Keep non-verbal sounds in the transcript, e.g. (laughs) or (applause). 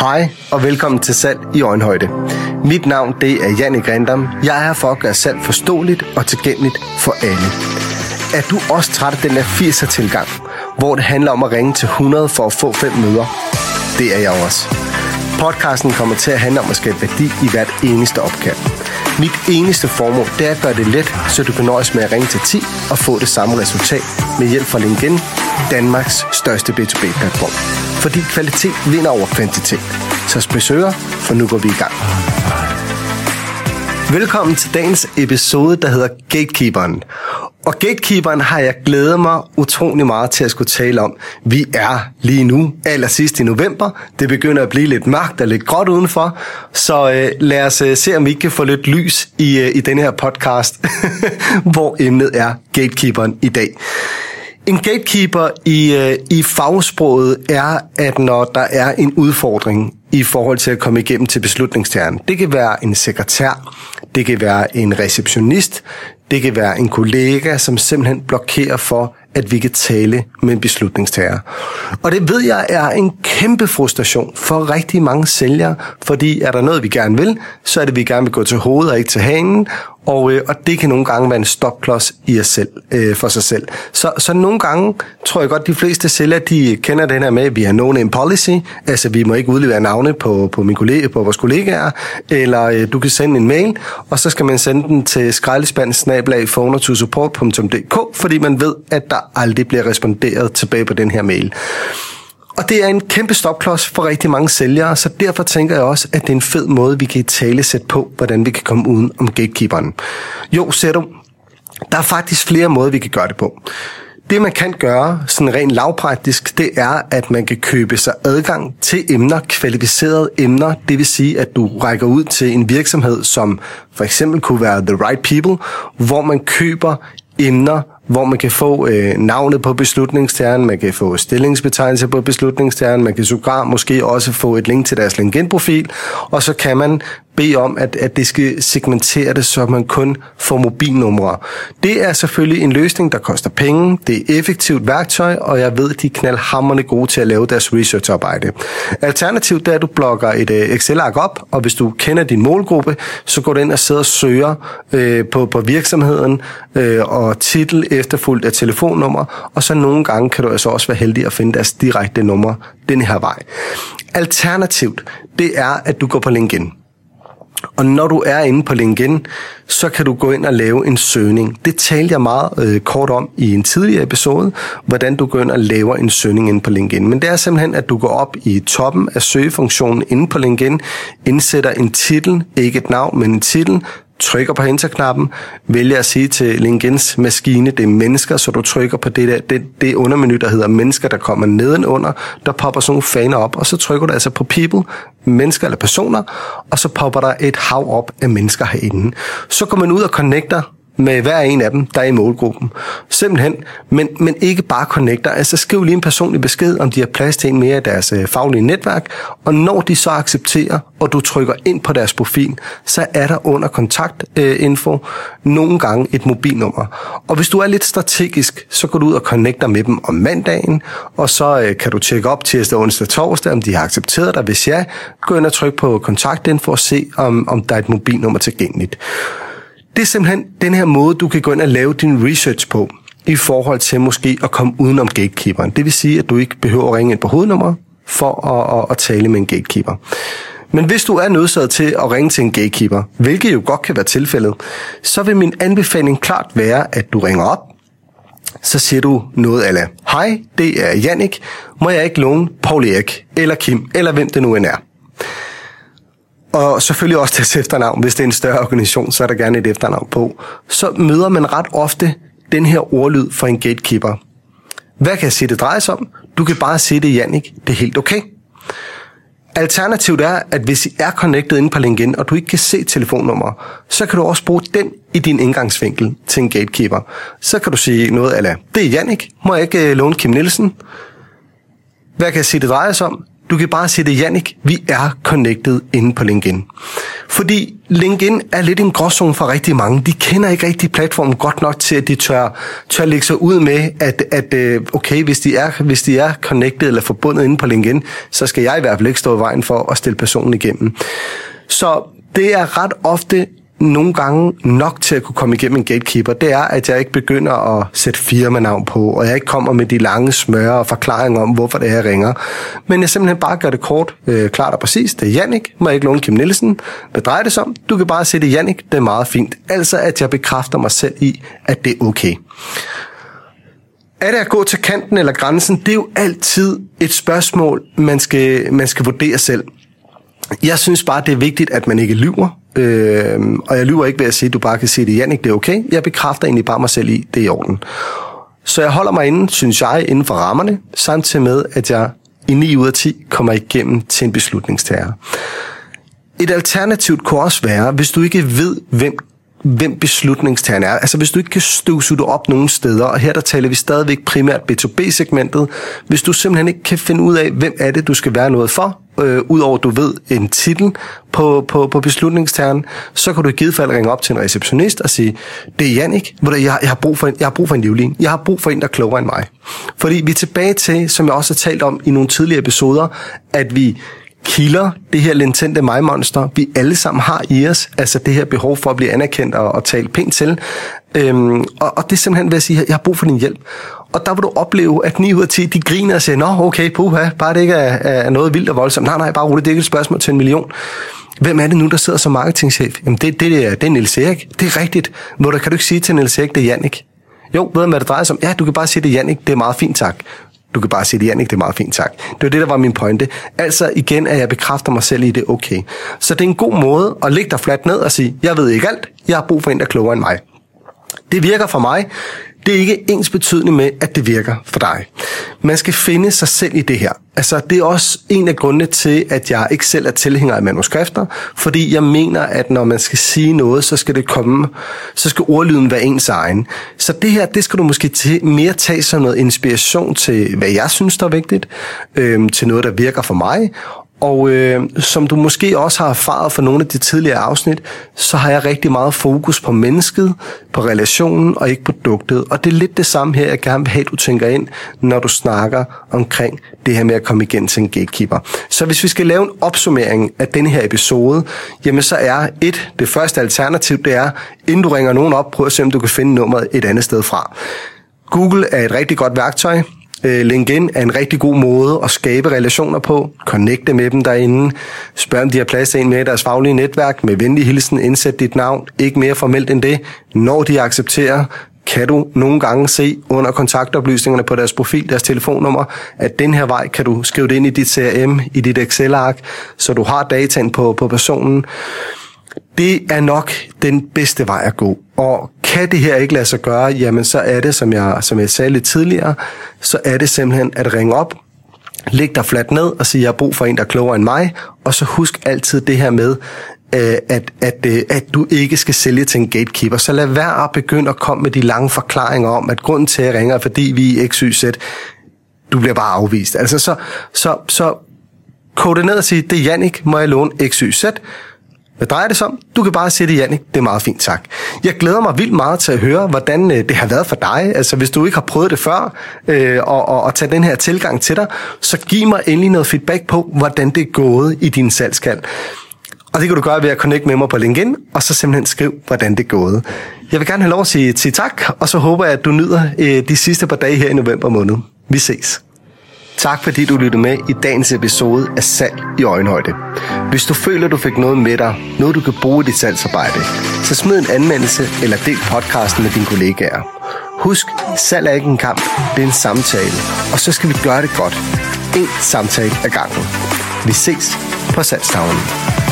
Hej og velkommen til Salg i Øjenhøjde. Mit navn det er Janne Grindam. Jeg er her for at gøre salg forståeligt og tilgængeligt for alle. Er du også træt af den der 80'er tilgang, hvor det handler om at ringe til 100 for at få fem møder? Det er jeg også. Podcasten kommer til at handle om at skabe værdi i hvert eneste opkald. Mit eneste formål det er at gøre det let, så du kan nøjes med at ringe til 10 og få det samme resultat med hjælp fra LinkedIn, Danmarks største B2B-platform. Fordi kvalitet vinder over kvantitet. Så spidsører, for nu går vi i gang. Velkommen til dagens episode, der hedder Gatekeeperen. Og Gatekeeperen har jeg glædet mig utrolig meget til at skulle tale om. Vi er lige nu, allersidst i november. Det begynder at blive lidt mørkt og lidt gråt udenfor. Så øh, lad os øh, se, om vi kan få lidt lys i, øh, i den her podcast, (laughs) hvor emnet er Gatekeeperen i dag. En gatekeeper i, øh, i fagsproget er, at når der er en udfordring i forhold til at komme igennem til beslutningstageren. Det kan være en sekretær, det kan være en receptionist, det kan være en kollega, som simpelthen blokerer for, at vi kan tale med en beslutningstager. Og det ved jeg er en kæmpe frustration for rigtig mange sælgere, fordi er der noget, vi gerne vil, så er det, at vi gerne vil gå til hovedet og ikke til hanen, og, øh, og det kan nogle gange være en stopklods i os selv, øh, for sig selv. Så, så nogle gange tror jeg godt, de fleste sælgere, de kender den her med, at vi har no name policy, altså vi må ikke udlevere navne på, på, min kollega, på vores kollegaer, eller øh, du kan sende en mail, og så skal man sende den til skraldespandsnablag.phonetusupport.dk, fordi man ved, at der aldrig bliver responderet tilbage på den her mail. Og det er en kæmpe stopklods for rigtig mange sælgere, så derfor tænker jeg også, at det er en fed måde, vi kan i tale sætte på, hvordan vi kan komme uden om gatekeeperen. Jo, ser du, der er faktisk flere måder, vi kan gøre det på. Det man kan gøre, sådan rent lavpraktisk, det er, at man kan købe sig adgang til emner, kvalificerede emner. Det vil sige, at du rækker ud til en virksomhed, som for eksempel kunne være The Right People, hvor man køber emner, hvor man kan få øh, navnet på beslutningstageren, man kan få stillingsbetegnelse på beslutningstageren, man kan sågar måske også få et link til deres LinkedIn-profil, og så kan man bede om, at, at det skal segmentere det, så man kun får mobilnumre. Det er selvfølgelig en løsning, der koster penge, det er effektivt værktøj, og jeg ved, at de er knaldhammerne gode til at lave deres researcharbejde. Alternativt er, at du blogger et øh, Excel-ark op, og hvis du kender din målgruppe, så går du ind og sidder og søger øh, på, på virksomheden øh, og titel efterfulgt af telefonnummer, og så nogle gange kan du altså også være heldig at finde deres direkte nummer den her vej. Alternativt, det er, at du går på LinkedIn. Og når du er inde på LinkedIn, så kan du gå ind og lave en søgning. Det talte jeg meget øh, kort om i en tidligere episode, hvordan du går ind og laver en søgning inde på LinkedIn. Men det er simpelthen, at du går op i toppen af søgefunktionen inde på LinkedIn, indsætter en titel, ikke et navn, men en titel, trykker på enter-knappen, vælger at sige til LinkedIns maskine, det er mennesker, så du trykker på det der, det, det undermenu, der hedder mennesker, der kommer nedenunder, der popper sådan nogle faner op, og så trykker du altså på people, mennesker eller personer, og så popper der et hav op af mennesker herinde. Så går man ud og connecter med hver en af dem, der er i målgruppen. Simpelthen, men, men ikke bare connecter. Altså skriv lige en personlig besked, om de har plads til en mere af deres øh, faglige netværk, og når de så accepterer, og du trykker ind på deres profil, så er der under kontaktinfo øh, nogle gange et mobilnummer. Og hvis du er lidt strategisk, så går du ud og connecter med dem om mandagen, og så øh, kan du tjekke op tirsdag, onsdag, torsdag, om de har accepteret dig. Hvis ja, gå ind og tryk på kontaktinfo og se, om, om der er et mobilnummer tilgængeligt. Det er simpelthen den her måde, du kan gå ind og lave din research på, i forhold til måske at komme udenom gatekeeperen. Det vil sige, at du ikke behøver at ringe ind på hovednummeret for at, at, at tale med en gatekeeper. Men hvis du er nødsaget til at ringe til en gatekeeper, hvilket jo godt kan være tilfældet, så vil min anbefaling klart være, at du ringer op, så siger du noget af Hej, det er Jannik. Må jeg ikke låne Paul Erik, eller Kim, eller hvem det nu end er? Og selvfølgelig også deres efternavn. Hvis det er en større organisation, så er der gerne et efternavn på. Så møder man ret ofte den her ordlyd fra en gatekeeper. Hvad kan jeg sige, det drejer sig om? Du kan bare sige det, Jannik. Det er helt okay. Alternativt er, at hvis I er connected inde på LinkedIn, og du ikke kan se telefonnummer, så kan du også bruge den i din indgangsvinkel til en gatekeeper. Så kan du sige noget af, det er Jannik, må jeg ikke øh, låne Kim Nielsen? Hvad kan jeg sige, det drejer sig om? Du kan bare sige det, Jannik, vi er connected inde på LinkedIn. Fordi LinkedIn er lidt en gråzone for rigtig mange. De kender ikke rigtig platformen godt nok til, at de tør, tør lægge sig ud med, at, at øh, okay, hvis de, er, hvis de er connected eller forbundet inde på LinkedIn, så skal jeg i hvert fald ikke stå i vejen for at stille personen igennem. Så det er ret ofte nogle gange nok til at kunne komme igennem en gatekeeper, det er, at jeg ikke begynder at sætte firmanavn på, og jeg ikke kommer med de lange smøre og forklaringer om, hvorfor det her ringer. Men jeg simpelthen bare gør det kort, øh, klart og præcist. Det er Jannik, må jeg ikke låne Kim Nielsen. Hvad drejer det sig om? Du kan bare sige det Jannik, det er meget fint. Altså, at jeg bekræfter mig selv i, at det er okay. Er det at gå til kanten eller grænsen? Det er jo altid et spørgsmål, man skal, man skal vurdere selv. Jeg synes bare, det er vigtigt, at man ikke lyver. Øh, og jeg lyver ikke ved at sige, at du bare kan sige det, Jannik, det er okay. Jeg bekræfter egentlig bare mig selv i, det er i orden. Så jeg holder mig inde, synes jeg, inden for rammerne, samtidig med, at jeg i 9 ud af 10 kommer igennem til en beslutningstager. Et alternativt kunne også være, hvis du ikke ved, hvem hvem beslutningstageren er. Altså hvis du ikke kan støvsuge det op nogle steder, og her der taler vi stadigvæk primært B2B-segmentet, hvis du simpelthen ikke kan finde ud af, hvem er det, du skal være noget for, øh, udover du ved en titel på, på, på beslutningsternen, så kan du i givet fald ringe op til en receptionist og sige, det er Jannik, jeg, jeg, har brug for en, jeg har brug for en livlin. Jeg har brug for en, der er klogere end mig. Fordi vi er tilbage til, som jeg også har talt om i nogle tidligere episoder, at vi kilder, det her lintente mig-monster, vi alle sammen har i os, altså det her behov for at blive anerkendt og, og tale pænt til. Øhm, og, og det er simpelthen ved at sige, at jeg har brug for din hjælp. Og der vil du opleve, at 9 ud af 10, de griner og siger, nå okay, puha, bare det ikke er, er noget vildt og voldsomt. Nej, nej, bare roligt, det er ikke et spørgsmål til en million. Hvem er det nu, der sidder som marketingchef? Jamen det, det, er, det er Niels Erik. Det er rigtigt. Hvor der kan du ikke sige til Niels Erik, det er Jannik. Jo, ved du, hvad det drejer sig om? Ja, du kan bare sige, det er Jannik. Det er meget fint, tak. Du kan bare sige det, Jannik, det er meget fint tak. Det var det, der var min pointe. Altså igen, at jeg bekræfter mig selv i det okay. Så det er en god måde at ligge dig fladt ned og sige, jeg ved ikke alt, jeg har brug for en, der er klogere end mig. Det virker for mig. Det er ikke ens betydende med, at det virker for dig. Man skal finde sig selv i det her. Altså, det er også en af grundene til, at jeg ikke selv er tilhænger af manuskrifter, fordi jeg mener, at når man skal sige noget, så skal det komme, så skal ordlyden være ens egen. Så det her, det skal du måske til, mere tage som noget inspiration til, hvad jeg synes, der er vigtigt, øhm, til noget, der virker for mig, og øh, som du måske også har erfaret fra nogle af de tidligere afsnit, så har jeg rigtig meget fokus på mennesket, på relationen og ikke produktet. Og det er lidt det samme her, jeg gerne vil have, at du tænker ind, når du snakker omkring det her med at komme igen til en gatekeeper. Så hvis vi skal lave en opsummering af denne her episode, jamen så er et, det første alternativ, det er, inden du ringer nogen op, prøv at se, om du kan finde nummeret et andet sted fra. Google er et rigtig godt værktøj. Øh, LinkedIn er en rigtig god måde at skabe relationer på, connecte med dem derinde, spørg om de har plads til en med i deres faglige netværk, med venlig hilsen, indsæt dit navn, ikke mere formelt end det. Når de accepterer, kan du nogle gange se under kontaktoplysningerne på deres profil, deres telefonnummer, at den her vej kan du skrive det ind i dit CRM, i dit Excel-ark, så du har dataen på, på personen. Det er nok den bedste vej at gå. Og kan det her ikke lade sig gøre, jamen så er det, som jeg, som jeg sagde lidt tidligere, så er det simpelthen at ringe op, lægge dig fladt ned og sige, jeg har brug for en, der er klogere end mig, og så husk altid det her med, øh, at, at, øh, at du ikke skal sælge til en gatekeeper. Så lad være at begynde at komme med de lange forklaringer om, at grunden til, at jeg ringer, er fordi vi er XYZ. Du bliver bare afvist. Altså så, så, så kode ned og sige, det er Jannik, må jeg låne XYZ? Hvad drejer det sig om? Du kan bare sige det, Jannik. Det er meget fint, tak. Jeg glæder mig vildt meget til at høre, hvordan øh, det har været for dig. Altså, hvis du ikke har prøvet det før, øh, og, og, og tage den her tilgang til dig, så giv mig endelig noget feedback på, hvordan det er gået i din salgskald. Og det kan du gøre ved at connecte med mig på LinkedIn, og så simpelthen skriv, hvordan det er gået. Jeg vil gerne have lov at sige, sige tak, og så håber jeg, at du nyder øh, de sidste par dage her i november måned. Vi ses. Tak fordi du lyttede med i dagens episode af Salg i Øjenhøjde. Hvis du føler, du fik noget med dig, noget du kan bruge i dit salgsarbejde, så smid en anmeldelse eller del podcasten med dine kollegaer. Husk, salg er ikke en kamp, det er en samtale, og så skal vi gøre det godt. En samtale ad gangen. Vi ses på salgstavlen.